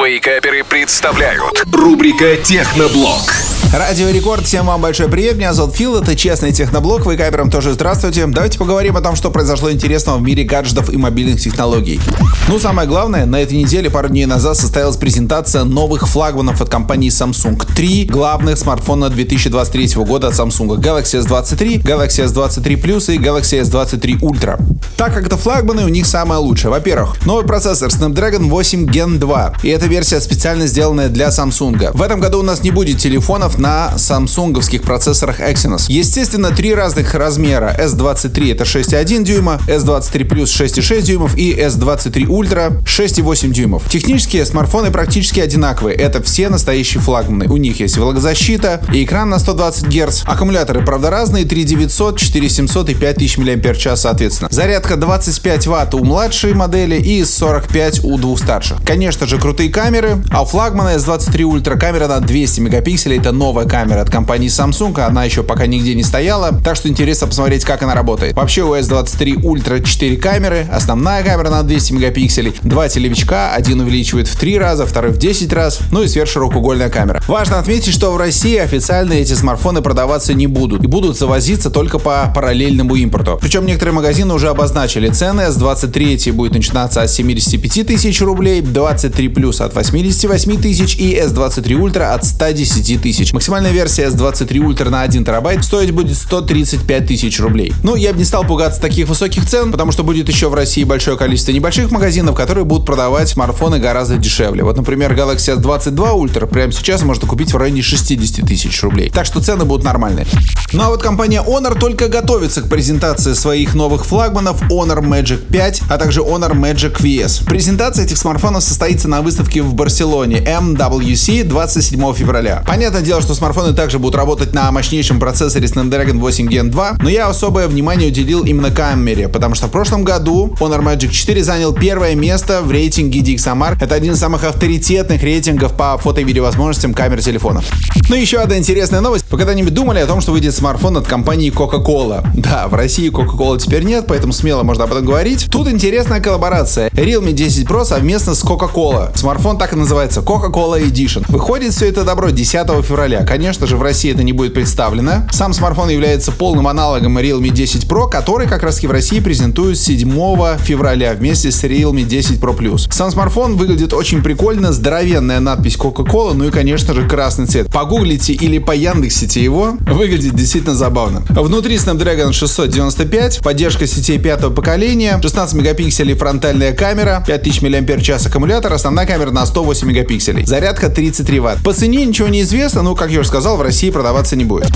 Вейкаперы представляют рубрика Техноблог. Радио Рекорд, всем вам большой привет, меня зовут Фил, это Честный Техноблог, вы каперам тоже здравствуйте. Давайте поговорим о том, что произошло интересного в мире гаджетов и мобильных технологий. Ну, самое главное, на этой неделе, пару дней назад, состоялась презентация новых флагманов от компании Samsung. Три главных смартфона 2023 года от Samsung. Galaxy S23, Galaxy S23 Plus и Galaxy S23 Ultra. Так как это флагманы, у них самое лучшее. Во-первых, новый процессор Snapdragon 8 Gen 2. И эта версия специально сделанная для Samsung. В этом году у нас не будет телефонов на самсунговских процессорах Exynos. Естественно, три разных размера. S23 это 6,1 дюйма, S23 Plus 6,6 дюймов и S23 Ultra 6,8 дюймов. Технические смартфоны практически одинаковые. Это все настоящие флагманы. У них есть влагозащита и экран на 120 Гц. Аккумуляторы, правда, разные. 3900, 4700 и 5000 мАч соответственно. Зарядка 25 Вт у младшей модели и 45 у двух старших. Конечно же, крутые камеры. А у флагмана S23 Ultra камера на 200 мегапикселей. Это новая камера от компании Samsung, она еще пока нигде не стояла, так что интересно посмотреть, как она работает. Вообще у S23 Ultra 4 камеры, основная камера на 200 мегапикселей, два телевичка, один увеличивает в 3 раза, второй в 10 раз, ну и сверхширокоугольная камера. Важно отметить, что в России официально эти смартфоны продаваться не будут и будут завозиться только по параллельному импорту. Причем некоторые магазины уже обозначили цены, S23 будет начинаться от 75 тысяч рублей, 23 плюс от 88 тысяч и S23 Ultra от 110 тысяч. Максимальная версия S23 Ultra на 1 терабайт стоить будет 135 тысяч рублей. Ну, я бы не стал пугаться таких высоких цен, потому что будет еще в России большое количество небольших магазинов, которые будут продавать смартфоны гораздо дешевле. Вот, например, Galaxy S22 Ultra прямо сейчас можно купить в районе 60 тысяч рублей. Так что цены будут нормальные. Ну а вот компания Honor только готовится к презентации своих новых флагманов Honor Magic 5, а также Honor Magic VS. Презентация этих смартфонов состоится на выставке в Барселоне MWC 27 февраля. Понятное дело, что смартфоны также будут работать на мощнейшем процессоре Snapdragon 8 Gen 2, но я особое внимание уделил именно камере, потому что в прошлом году Honor Magic 4 занял первое место в рейтинге DxOMark. Это один из самых авторитетных рейтингов по фото и видеовозможностям камер телефонов. Ну и еще одна интересная новость. Вы когда-нибудь думали о том, что выйдет смартфон от компании Coca-Cola? Да, в России Coca-Cola теперь нет, поэтому смело можно об этом говорить. Тут интересная коллаборация. Realme 10 Pro совместно с Coca-Cola. Смартфон так и называется Coca-Cola Edition. Выходит все это добро 10 февраля. Конечно же, в России это не будет представлено. Сам смартфон является полным аналогом Realme 10 Pro, который как раз в России презентуют 7 февраля вместе с Realme 10 Pro Plus. Сам смартфон выглядит очень прикольно, здоровенная надпись Coca-Cola, ну и, конечно же, красный цвет. Погуглите или по Яндексите его, выглядит действительно забавно. Внутри Snapdragon 695, поддержка сетей пятого поколения, 16 мегапикселей фронтальная камера, 5000 мАч аккумулятор, основная камера на 108 мегапикселей. Зарядка 33 Вт. По цене ничего не известно, ну, как я уже сказал, в России продаваться не будет.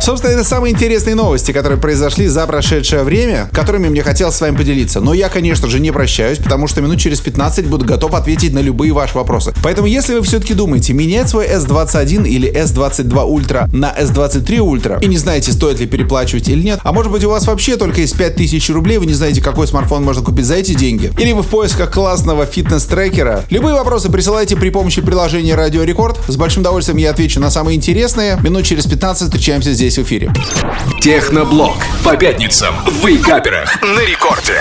Собственно, это самые интересные новости, которые произошли за прошедшее время, которыми мне хотелось с вами поделиться. Но я, конечно же, не прощаюсь, потому что минут через 15 буду готов ответить на любые ваши вопросы. Поэтому, если вы все-таки думаете менять свой S21 или S22 Ultra на S23 Ultra и не знаете, стоит ли переплачивать или нет, а может быть у вас вообще только есть 5000 рублей, вы не знаете, какой смартфон можно купить за эти деньги, или вы в поисках классного фитнес-трекера, любые вопросы присылайте при помощи приложения Радио Рекорд. С большим удовольствием я отвечу на самые самое интересное. Минут через 15 встречаемся здесь в эфире. Техноблог. По пятницам в Вейкаперах на рекорде.